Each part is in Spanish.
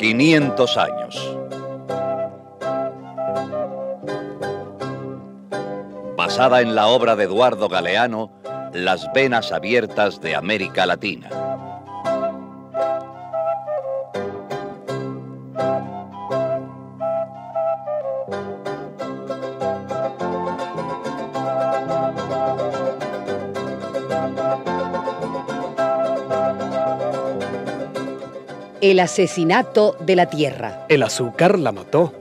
500 años. Basada en la obra de Eduardo Galeano, Las venas abiertas de América Latina. El asesinato de la tierra. El azúcar la mató.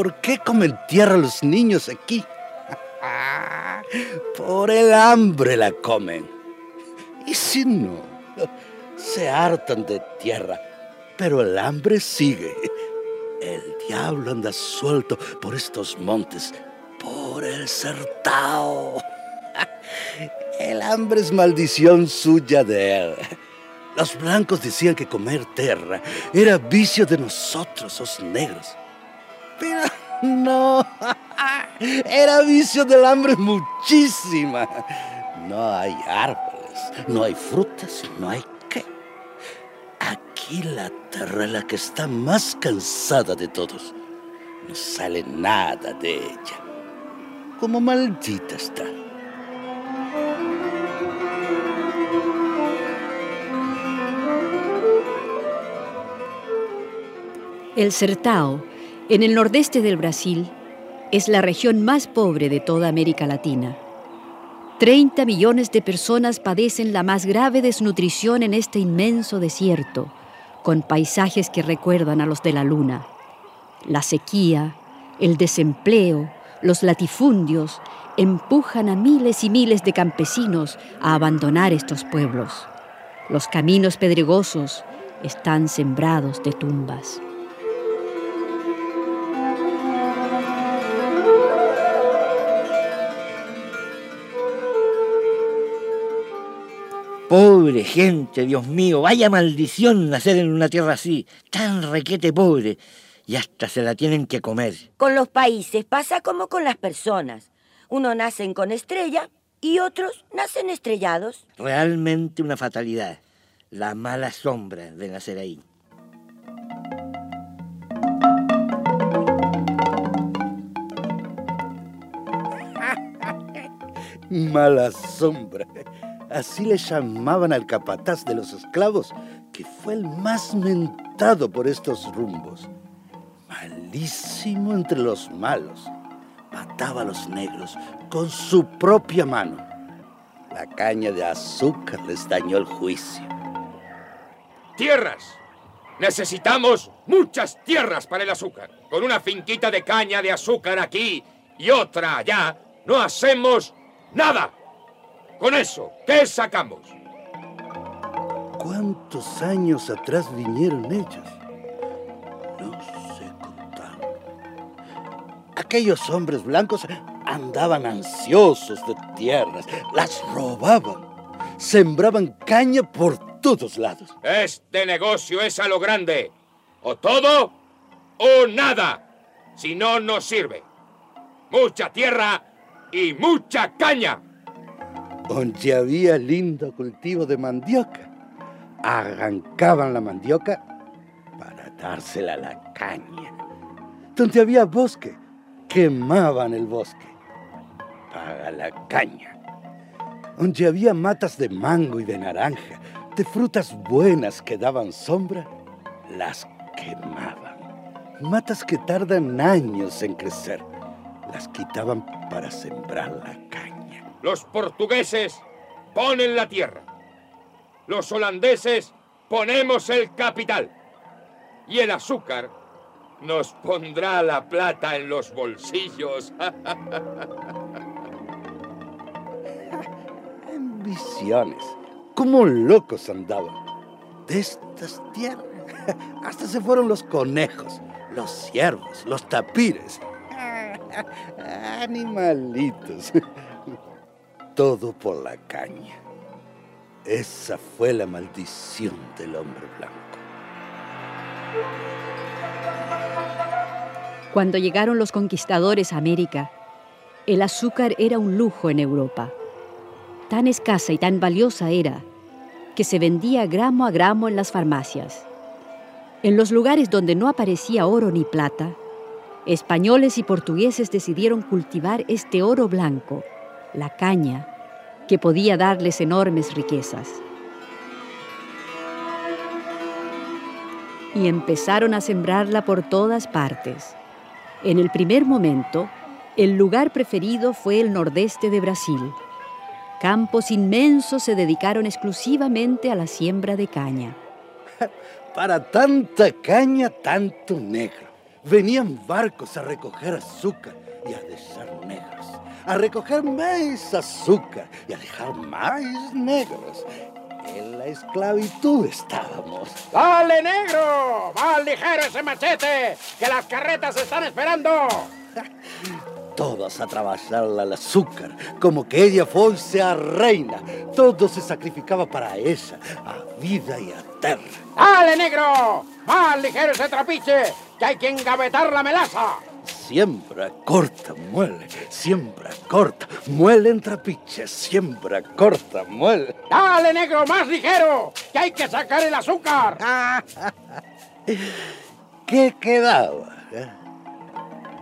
¿Por qué comen tierra los niños aquí? Por el hambre la comen. Y si no, se hartan de tierra, pero el hambre sigue. El diablo anda suelto por estos montes, por el sertao. El hambre es maldición suya de él. Los blancos decían que comer tierra era vicio de nosotros, los negros. No, era vicio del hambre muchísima. No hay árboles, no hay frutas, no hay qué. Aquí la tierra es la que está más cansada de todos. No sale nada de ella. Como maldita está. El Sertao en el nordeste del Brasil es la región más pobre de toda América Latina. 30 millones de personas padecen la más grave desnutrición en este inmenso desierto, con paisajes que recuerdan a los de la luna. La sequía, el desempleo, los latifundios empujan a miles y miles de campesinos a abandonar estos pueblos. Los caminos pedregosos están sembrados de tumbas. Pobre gente, Dios mío, vaya maldición nacer en una tierra así, tan requete pobre, y hasta se la tienen que comer. Con los países pasa como con las personas. Unos nacen con estrella y otros nacen estrellados. Realmente una fatalidad, la mala sombra de nacer ahí. mala sombra. Así le llamaban al capataz de los esclavos, que fue el más mentado por estos rumbos. Malísimo entre los malos. Mataba a los negros con su propia mano. La caña de azúcar les dañó el juicio. Tierras. Necesitamos muchas tierras para el azúcar. Con una finquita de caña de azúcar aquí y otra allá, no hacemos nada. Con eso, ¿qué sacamos? ¿Cuántos años atrás vinieron ellos? No sé contar. Aquellos hombres blancos andaban ansiosos de tierras, las robaban, sembraban caña por todos lados. Este negocio es a lo grande. O todo o nada. Si no, no sirve. Mucha tierra y mucha caña donde había lindo cultivo de mandioca. Arrancaban la mandioca para dársela a la caña. Donde había bosque, quemaban el bosque para la caña. Donde había matas de mango y de naranja, de frutas buenas que daban sombra, las quemaban. Matas que tardan años en crecer, las quitaban para sembrar la caña. Los portugueses ponen la tierra. Los holandeses ponemos el capital. Y el azúcar nos pondrá la plata en los bolsillos. visiones. Como locos andaban. De estas tierras hasta se fueron los conejos, los ciervos, los tapires. Animalitos. Todo por la caña. Esa fue la maldición del hombre blanco. Cuando llegaron los conquistadores a América, el azúcar era un lujo en Europa. Tan escasa y tan valiosa era que se vendía gramo a gramo en las farmacias. En los lugares donde no aparecía oro ni plata, españoles y portugueses decidieron cultivar este oro blanco, la caña, que podía darles enormes riquezas. Y empezaron a sembrarla por todas partes. En el primer momento, el lugar preferido fue el nordeste de Brasil. Campos inmensos se dedicaron exclusivamente a la siembra de caña. Para tanta caña, tanto negro. Venían barcos a recoger azúcar y a dejar negros. A recoger más azúcar y a dejar más negros. En la esclavitud estábamos. ¡Dale, negro! ¡Va ligero ese machete! ¡Que las carretas están esperando! Todos a trabajar al azúcar, como que ella fuese a reina. Todo se sacrificaba para ella, a vida y a terra. ¡Dale, negro! ¡Más ligero ese trapiche! ¡Que hay que engavetar la melaza! Siembra corta, muele, siembra corta, muele en trapiche, siembra corta, muele. ¡Dale, negro, más ligero! ¡Que hay que sacar el azúcar! ¿Qué quedaba? eh?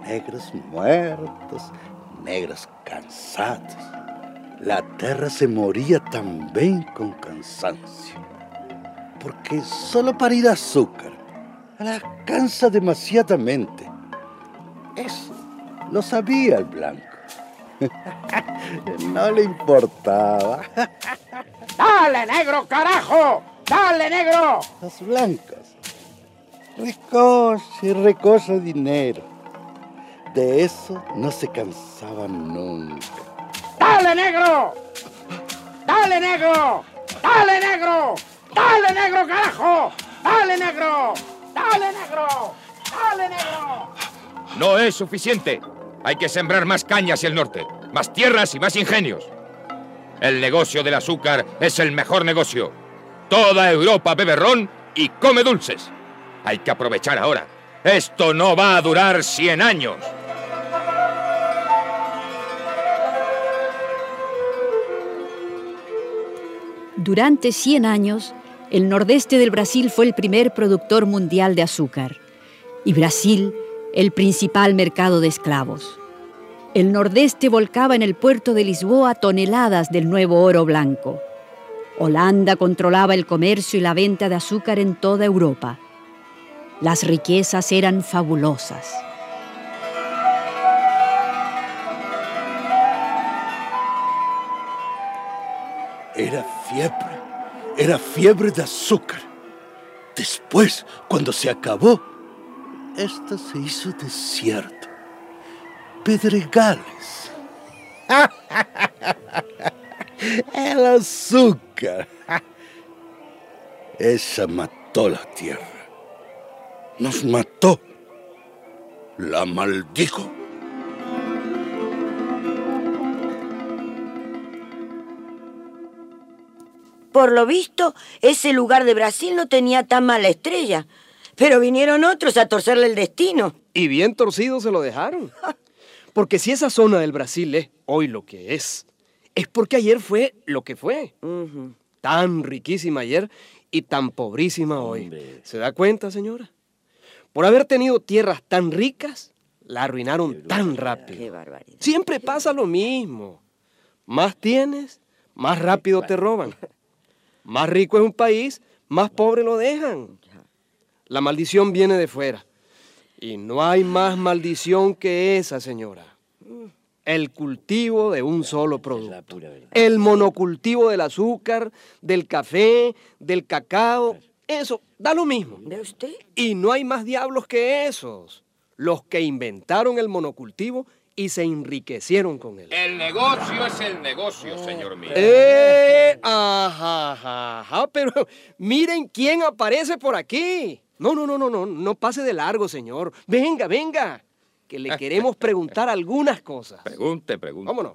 Negros muertos, negros cansados. La tierra se moría también con cansancio. Porque solo para ir azúcar la cansa demasiadamente. Eso lo sabía el blanco. no le importaba. ¡Dale, negro, carajo! ¡Dale, negro! Los blancos. Recoge y recoge dinero. De eso no se cansaban nunca. ¡Dale, negro! ¡Dale, negro! ¡Dale, negro! ¡Dale, negro, carajo! ¡Dale, negro! ¡Dale, negro! ¡Dale, negro! No es suficiente. Hay que sembrar más caña hacia el norte, más tierras y más ingenios. El negocio del azúcar es el mejor negocio. Toda Europa bebe ron y come dulces. Hay que aprovechar ahora. Esto no va a durar 100 años. Durante 100 años, el nordeste del Brasil fue el primer productor mundial de azúcar y Brasil el principal mercado de esclavos. El nordeste volcaba en el puerto de Lisboa toneladas del nuevo oro blanco. Holanda controlaba el comercio y la venta de azúcar en toda Europa. Las riquezas eran fabulosas. Era fiebre, era fiebre de azúcar. Después, cuando se acabó, esta se hizo desierto. Pedregales. El azúcar. Esa mató la tierra. Nos mató. La maldijo. Por lo visto, ese lugar de Brasil no tenía tan mala estrella. Pero vinieron otros a torcerle el destino. Y bien torcido se lo dejaron. Porque si esa zona del Brasil es hoy lo que es, es porque ayer fue lo que fue. Tan riquísima ayer y tan pobrísima hoy. ¿Se da cuenta, señora? Por haber tenido tierras tan ricas, la arruinaron tan Qué rápido. barbaridad. Siempre pasa lo mismo. Más tienes, más rápido te roban. Más rico es un país, más pobre lo dejan. La maldición viene de fuera. Y no hay más maldición que esa, señora. El cultivo de un solo producto. El monocultivo del azúcar, del café, del cacao. Eso da lo mismo. ¿Ve usted? Y no hay más diablos que esos. Los que inventaron el monocultivo y se enriquecieron con él. El negocio es el negocio, señor mío. Eh, ajá, ajá, ajá, pero miren quién aparece por aquí. No, no, no, no, no, no pase de largo, señor. Venga, venga, que le queremos preguntar algunas cosas. Pregunte, pregunte. Vámonos.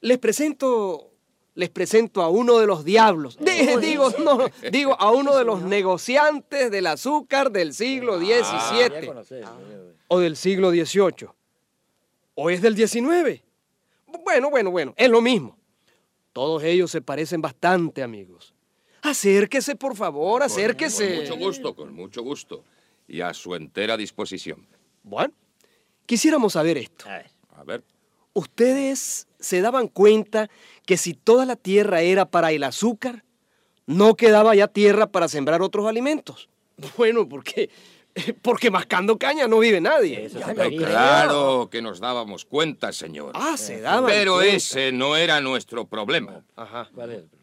Les presento, les presento a uno de los diablos. De- digo, no, digo a uno de los negociantes del azúcar del siglo XVII o del siglo XVIII. ¿O es del XIX? Bueno, bueno, bueno, es lo mismo. Todos ellos se parecen bastante, amigos. Acérquese, por favor, Con acérquese. mucho gusto, con mucho gusto. Y a su entera disposición. Bueno, quisiéramos saber esto. A ver. ¿Ustedes se daban cuenta que si toda la tierra era para el azúcar, no quedaba ya tierra para sembrar otros alimentos? Bueno, porque, porque mascando caña no vive nadie. Claro que nos dábamos cuenta, señor. Ah, se daban Pero cuenta. ese no era nuestro problema. Ajá.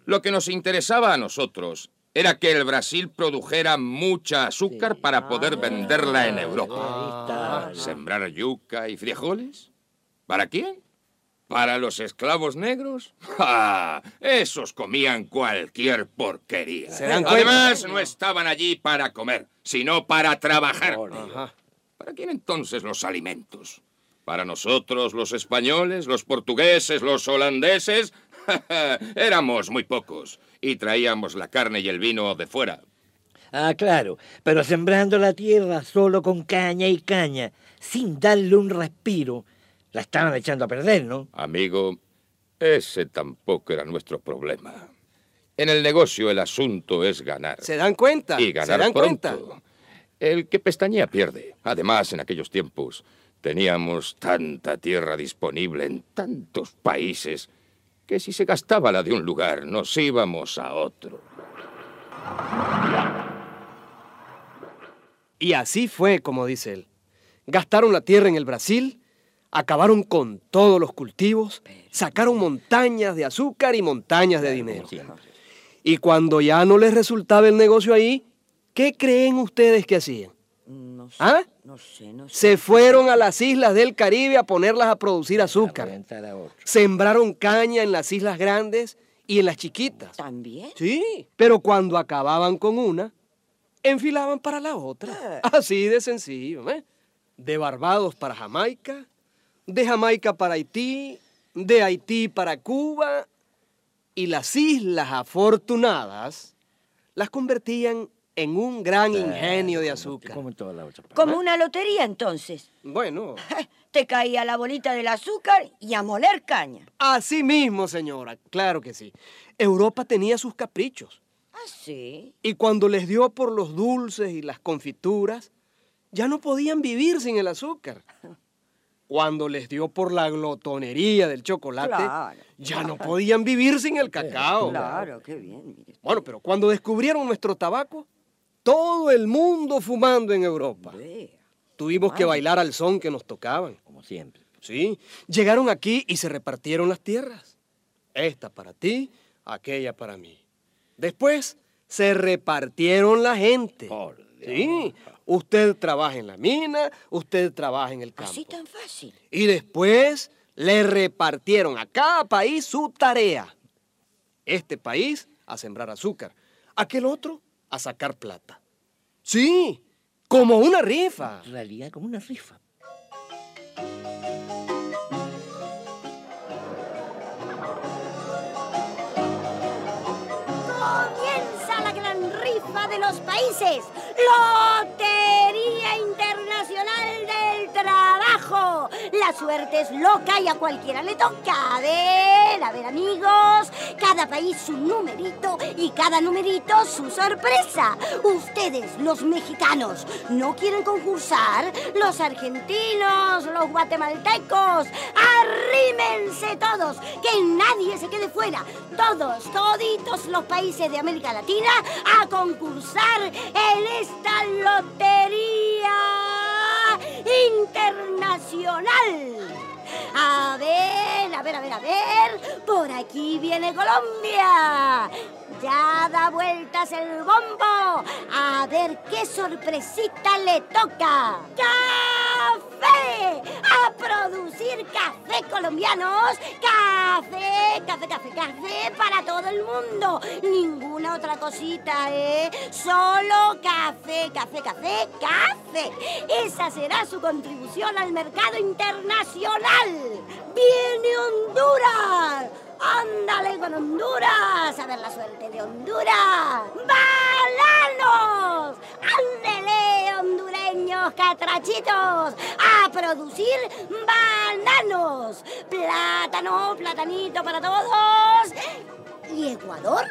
Lo que nos interesaba a nosotros era que el Brasil produjera mucha azúcar para poder venderla en Europa. ¿Sembrar yuca y frijoles? ¿Para quién? ¿Para los esclavos negros? ¡Ja! Esos comían cualquier porquería. Además, no estaban allí para comer, sino para trabajar. Ajá. ¿Para quién entonces los alimentos? ¿Para nosotros los españoles, los portugueses, los holandeses? Éramos muy pocos y traíamos la carne y el vino de fuera. Ah, claro, pero sembrando la tierra solo con caña y caña, sin darle un respiro, la estaban echando a perder, ¿no? Amigo, ese tampoco era nuestro problema. En el negocio el asunto es ganar. ¿Se dan cuenta? Y ¿Se ganar dan pronto. cuenta? El que pestañea pierde. Además, en aquellos tiempos teníamos tanta tierra disponible en tantos países que si se gastaba la de un lugar, nos íbamos a otro. Y así fue, como dice él. Gastaron la tierra en el Brasil, acabaron con todos los cultivos, sacaron montañas de azúcar y montañas de dinero. Y cuando ya no les resultaba el negocio ahí, ¿qué creen ustedes que hacían? No sé, ¿Ah? no sé, no sé. Se fueron a las islas del Caribe a ponerlas a producir azúcar. Sembraron caña en las islas grandes y en las chiquitas. ¿También? Sí, pero cuando acababan con una, enfilaban para la otra. Así de sencillo, ¿eh? De Barbados para Jamaica, de Jamaica para Haití, de Haití para Cuba, y las islas afortunadas las convertían en un gran ingenio de azúcar. Como en toda la otra parte. Como una lotería, entonces. Bueno, Te caía la bolita del azúcar y a moler caña. así mismo, señora, claro que sí. Europa tenía sus caprichos. ¿Ah, sí? Y cuando les dio por los dulces y las confituras, ya no podían vivir sin el azúcar. Cuando les dio por la glotonería del chocolate, Claro. ya no podían vivir sin el cacao. Claro, qué bien. mire. Bueno, pero cuando descubrieron nuestro tabaco, todo el mundo fumando en Europa. Tuvimos que bailar al son que nos tocaban. Como siempre. Sí, llegaron aquí y se repartieron las tierras. Esta para ti, aquella para mí. Después se repartieron la gente. Sí, usted trabaja en la mina, usted trabaja en el campo. Así tan fácil. Y después le repartieron a cada país su tarea. Este país a sembrar azúcar, aquel otro a sacar plata. Sí, como una rifa. En realidad, como una rifa. De los países. Lotería Internacional del Trabajo. La suerte es loca y a cualquiera le toca. A ver, a ver amigos. Cada país su numerito y cada numerito su sorpresa. Ustedes, los mexicanos, ¿no quieren concursar? Los argentinos, los guatemaltecos. Arrímense todos, que nadie se quede fuera. Todos, toditos los países de América Latina a concursar en esta lotería internacional. A ver, a ver, a ver, a ver. Por aquí viene Colombia. Ya da vueltas el bombo. A ver qué sorpresita le toca. ¡Café! A producir café colombianos. Café, café, café, café para todo el mundo. Ninguna otra cosita, ¿eh? Solo café, café, café, café. Esa será su contribución al mercado internacional. ¡Viene Honduras! ¡Ándale con Honduras! A ver la suerte de Honduras. ¡Balanos! ¡Ándele, hondureños catrachitos! ¡A producir bananos! ¡Plátano, platanito para todos! ¿Y Ecuador?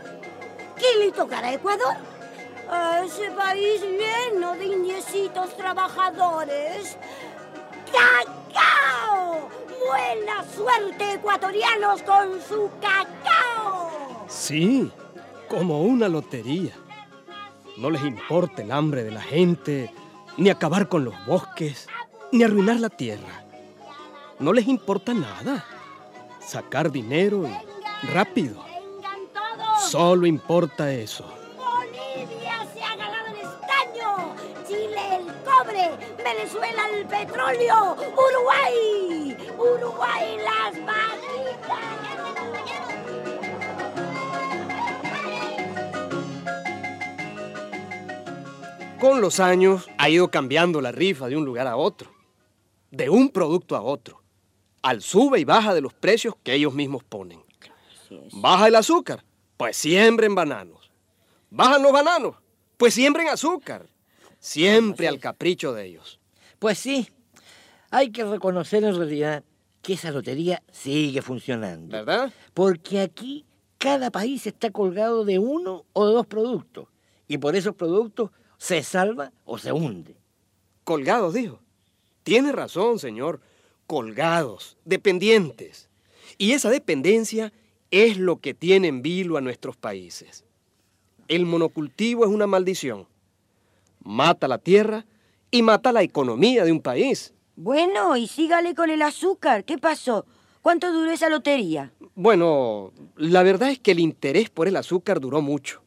¿Qué le tocará a Ecuador? A ese país lleno de indiecitos trabajadores. ¡Cacao! ¡Buena suerte, ecuatorianos, con su cacao! Sí, como una lotería. No les importa el hambre de la gente, ni acabar con los bosques, ni arruinar la tierra. No les importa nada. Sacar dinero y rápido. Solo importa eso. Venezuela el petróleo, Uruguay, Uruguay las vaquitas. Con los años ha ido cambiando la rifa de un lugar a otro, de un producto a otro, al sube y baja de los precios que ellos mismos ponen. Baja el azúcar, pues siembren bananos. Bajan los bananos, pues siembren azúcar. Siempre al capricho de ellos. Pues sí, hay que reconocer en realidad que esa lotería sigue funcionando. ¿Verdad? Porque aquí cada país está colgado de uno o de dos productos. Y por esos productos se salva o se hunde. Colgados, dijo. Tiene razón, señor. Colgados, dependientes. Y esa dependencia es lo que tiene en vilo a nuestros países. El monocultivo es una maldición. Mata la tierra y mata la economía de un país. Bueno, y sígale con el azúcar. ¿Qué pasó? ¿Cuánto duró esa lotería? Bueno, la verdad es que el interés por el azúcar duró mucho.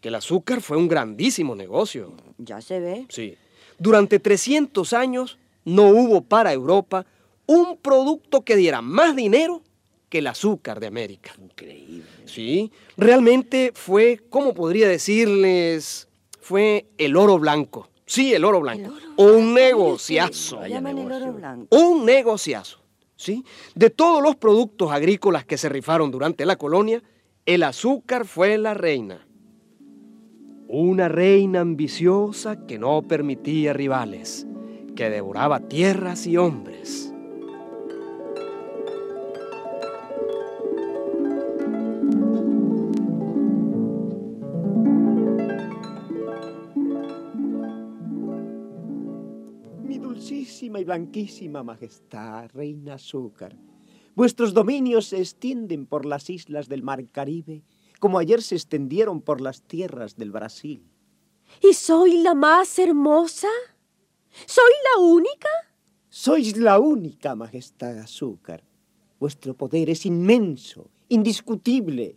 Que el azúcar fue un grandísimo negocio. Ya se ve. Sí. Durante 300 años no hubo para Europa un producto que diera más dinero que el azúcar de América. Increíble. Sí, realmente fue, ¿cómo podría decirles? Fue el oro blanco. Sí, el oro blanco. Un negociazo. El oro blanco. Un negociazo. ¿Sí? De todos los productos agrícolas que se rifaron durante la colonia, el azúcar fue la reina. Una reina ambiciosa que no permitía rivales, que devoraba tierras y hombres. Y blanquísima majestad, reina azúcar, vuestros dominios se extienden por las islas del mar Caribe, como ayer se extendieron por las tierras del Brasil. ¿Y soy la más hermosa? ¿Soy la única? Sois la única majestad azúcar. Vuestro poder es inmenso, indiscutible.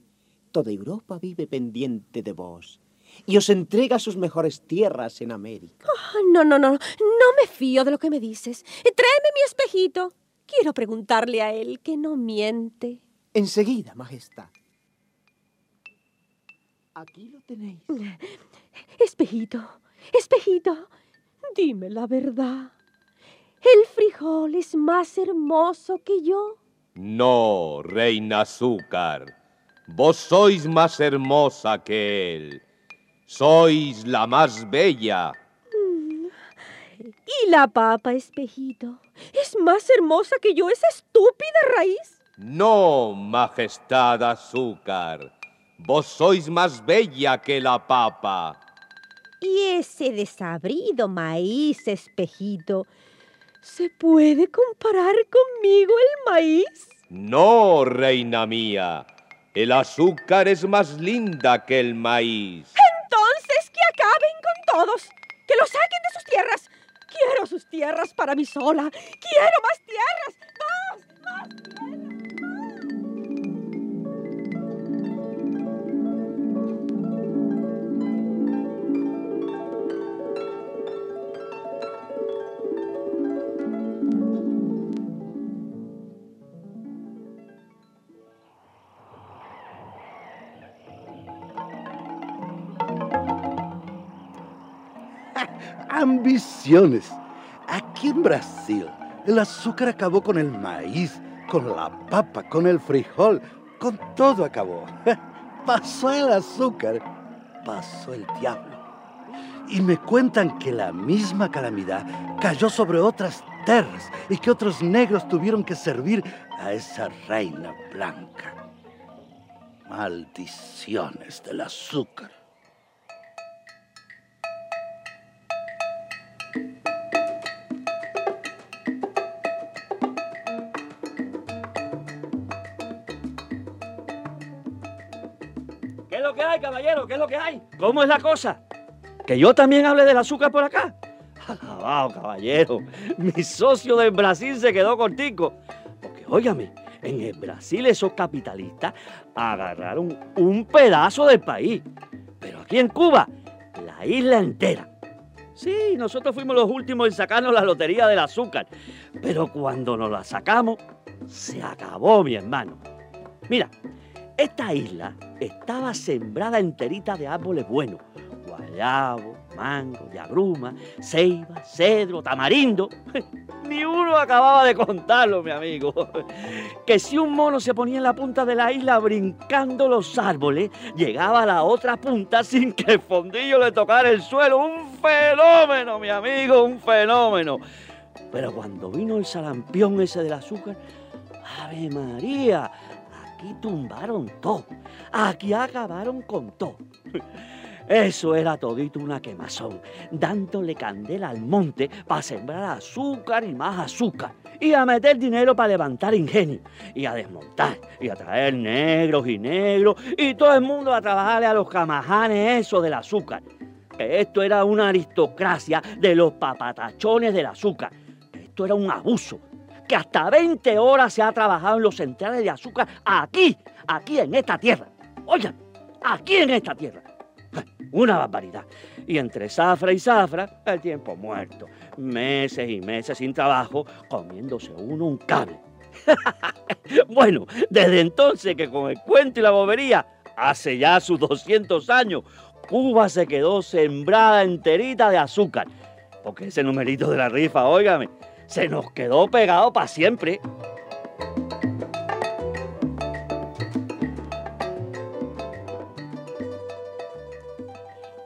Toda Europa vive pendiente de vos y os entrega sus mejores tierras en América. Ah, no, no, no, no me fío de lo que me dices. Tráeme mi espejito. Quiero preguntarle a él que no miente. Enseguida, majestad. Aquí lo tenéis. Espejito, espejito, dime la verdad. ¿El frijol es más hermoso que yo? No, reina azúcar. Vos sois más hermosa que él. Sois la más bella. ¿Y la papa, espejito? ¿Es más hermosa que yo esa estúpida raíz? No, majestad azúcar. Vos sois más bella que la papa. ¿Y ese desabrido maíz, espejito? ¿Se puede comparar conmigo el maíz? No, reina mía. El azúcar es más linda que el maíz. Entonces que acaben con todos, que los saquen de sus tierras. Quiero sus tierras para mí sola. Quiero más tierras. Más, Ambiciones. Aquí en Brasil, el azúcar acabó con el maíz, con la papa, con el frijol, con todo acabó. Pasó el azúcar, pasó el diablo. Y me cuentan que la misma calamidad cayó sobre otras tierras y que otros negros tuvieron que servir a esa reina blanca. Maldiciones del azúcar. Caballero? ¿Qué es lo que hay? ¿Cómo es la cosa? ¿Que yo también hable del azúcar por acá? Alabado, caballero. Mi socio del Brasil se quedó cortico. Porque, óigame, en el Brasil esos capitalistas agarraron un pedazo del país. Pero aquí en Cuba, la isla entera. Sí, nosotros fuimos los últimos en sacarnos la lotería del azúcar. Pero cuando nos la sacamos, se acabó, mi hermano. Mira, esta isla estaba sembrada enterita de árboles buenos. Guayabo, mango, de agruma, ceiba, cedro, tamarindo. Ni uno acababa de contarlo, mi amigo. Que si un mono se ponía en la punta de la isla brincando los árboles, llegaba a la otra punta sin que el fondillo le tocara el suelo. Un fenómeno, mi amigo, un fenómeno. Pero cuando vino el salampión ese del azúcar, ¡Ave María! Aquí tumbaron todo. Aquí acabaron con todo. Eso era todito una quemazón, dándole candela al monte para sembrar azúcar y más azúcar, y a meter dinero para levantar ingenio, y a desmontar, y a traer negros y negros, y todo el mundo a trabajarle a los camajanes eso del azúcar. Esto era una aristocracia de los papatachones del azúcar. Esto era un abuso. Que hasta 20 horas se ha trabajado en los centrales de azúcar aquí, aquí en esta tierra. Oigan, aquí en esta tierra. Una barbaridad. Y entre zafra y zafra, el tiempo muerto. Meses y meses sin trabajo, comiéndose uno un cable. bueno, desde entonces que con el cuento y la bobería, hace ya sus 200 años, Cuba se quedó sembrada enterita de azúcar. Porque ese numerito de la rifa, óigame, se nos quedó pegado para siempre.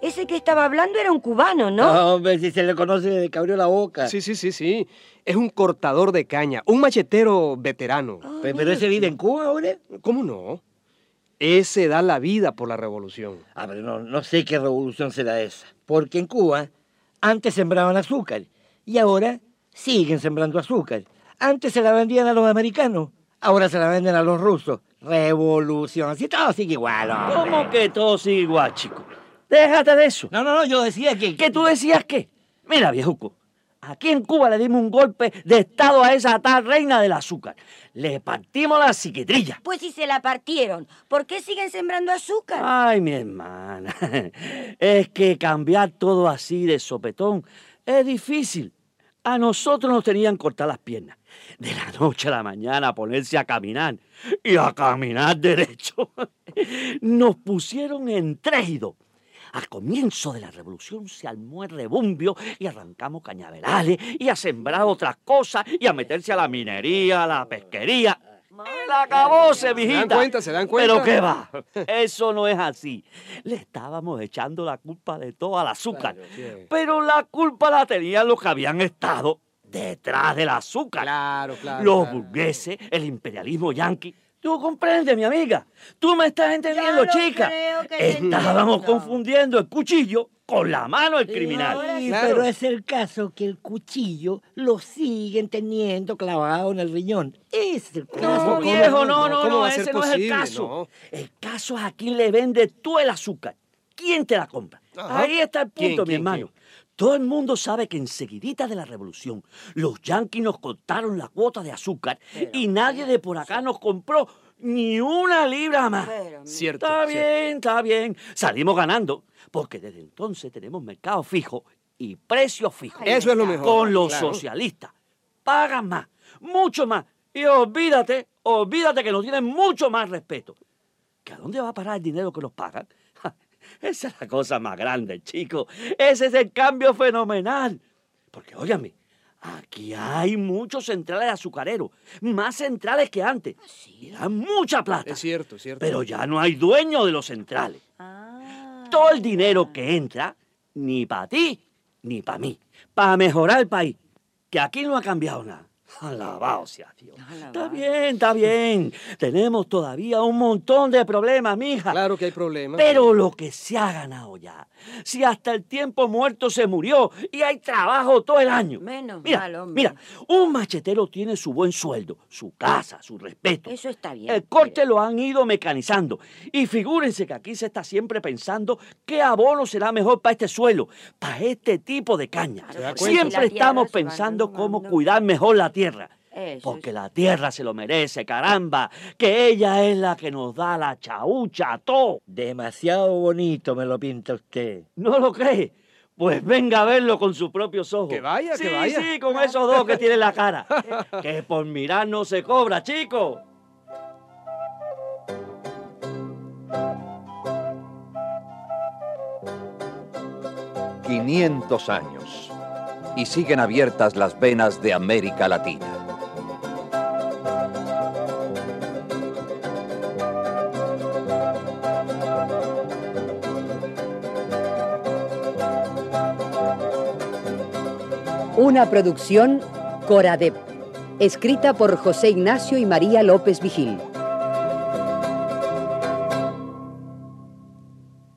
Ese que estaba hablando era un cubano, ¿no? No, hombre, si se le conoce desde que abrió la boca. Sí, sí, sí, sí. Es un cortador de caña, un machetero veterano. Pe- pero ese vive en Cuba ahora. ¿Cómo no? Ese da la vida por la revolución. Ah, pero no, no sé qué revolución será esa. Porque en Cuba antes sembraban azúcar y ahora siguen sembrando azúcar. Antes se la vendían a los americanos, ahora se la venden a los rusos. Revolución, así todo sigue igual. hombre. ¿Cómo que todo sigue igual, chico? Déjate de eso. No, no, no, yo decía que... ¿Qué tú decías qué? Mira, viejuco, aquí en Cuba le dimos un golpe de estado a esa tal reina del azúcar. Le partimos la psiquitrilla. Pues si se la partieron, ¿por qué siguen sembrando azúcar? Ay, mi hermana, es que cambiar todo así de sopetón es difícil. A nosotros nos tenían cortar las piernas. De la noche a la mañana a ponerse a caminar y a caminar derecho. Nos pusieron en trégido. Al comienzo de la revolución se armó el rebumbio y arrancamos cañaverales y a sembrar otras cosas y a meterse a la minería, a la pesquería. El acabóse, mijita. dan cuenta? ¿Se dan cuenta? Pero qué va, eso no es así. Le estábamos echando la culpa de todo al azúcar. Claro, sí. Pero la culpa la tenían los que habían estado detrás del azúcar. Claro, claro. los claro. burgueses, el imperialismo yanqui. Tú comprendes, mi amiga. Tú me estás entendiendo, lo chica. creo que Estábamos entiendo. confundiendo el cuchillo con la mano del criminal. Sí, Claro. pero es el caso que el cuchillo lo siguen teniendo clavado en el riñón. Ese es el caso. No, viejo, no, no, ¿Cómo no, ese no es el caso. No. El caso es a quién le vende tú el azúcar. ¿Quién te la compra? Ajá. Ahí está el ¿Quién, punto, mi quién, hermano. Todo el mundo sabe que enseguidita de la revolución los yanquis nos cortaron la cuota de azúcar y nadie de por acá nos compró ni una libra más. Cierto. Está cierto. bien, está bien. Salimos ganando porque desde entonces tenemos mercado fijo y precios fijos. Eso es lo mejor, Con los claro. socialistas. Pagan más, mucho más. Y olvídate, olvídate que nos tienen mucho más respeto. ¿Que a dónde va a parar el dinero que nos pagan? Esa es la cosa más grande, chico. Ese es el cambio fenomenal. Porque, óyame, aquí hay muchos centrales azucareros, más centrales que antes. Y dan mucha plata. Es cierto, es cierto. Pero ya no hay dueño de los centrales. Todo el dinero que entra, ni para ti, ni para mí. Para mejorar el país. Que aquí no ha cambiado nada. Alabado sea Dios. Está bien, está bien. Tenemos todavía un montón de problemas, mija. Claro que hay problemas. Pero lo que se ha ganado ya. Si hasta el tiempo muerto se murió y hay trabajo todo el año. Menos Mira, mal, hombre. mira, un machetero tiene su buen sueldo, su casa, su respeto. Eso está bien. El corte lo han ido mecanizando. Y figúrense que aquí se está siempre pensando qué abono será mejor para este suelo, para este tipo de caña. Siempre estamos pensando cómo cuidar mejor la tierra. Eso Porque la tierra se lo merece, caramba. Que ella es la que nos da la chaucha a todo. Demasiado bonito me lo pinta usted. ¿No lo cree? Pues venga a verlo con sus propios ojos. Que vaya, sí, que vaya. Sí, con esos dos que tiene en la cara. que por mirar no se cobra, chico. ...500 años... ...y siguen abiertas las venas de América Latina. Una producción Coradep, escrita por José Ignacio y María López Vigil.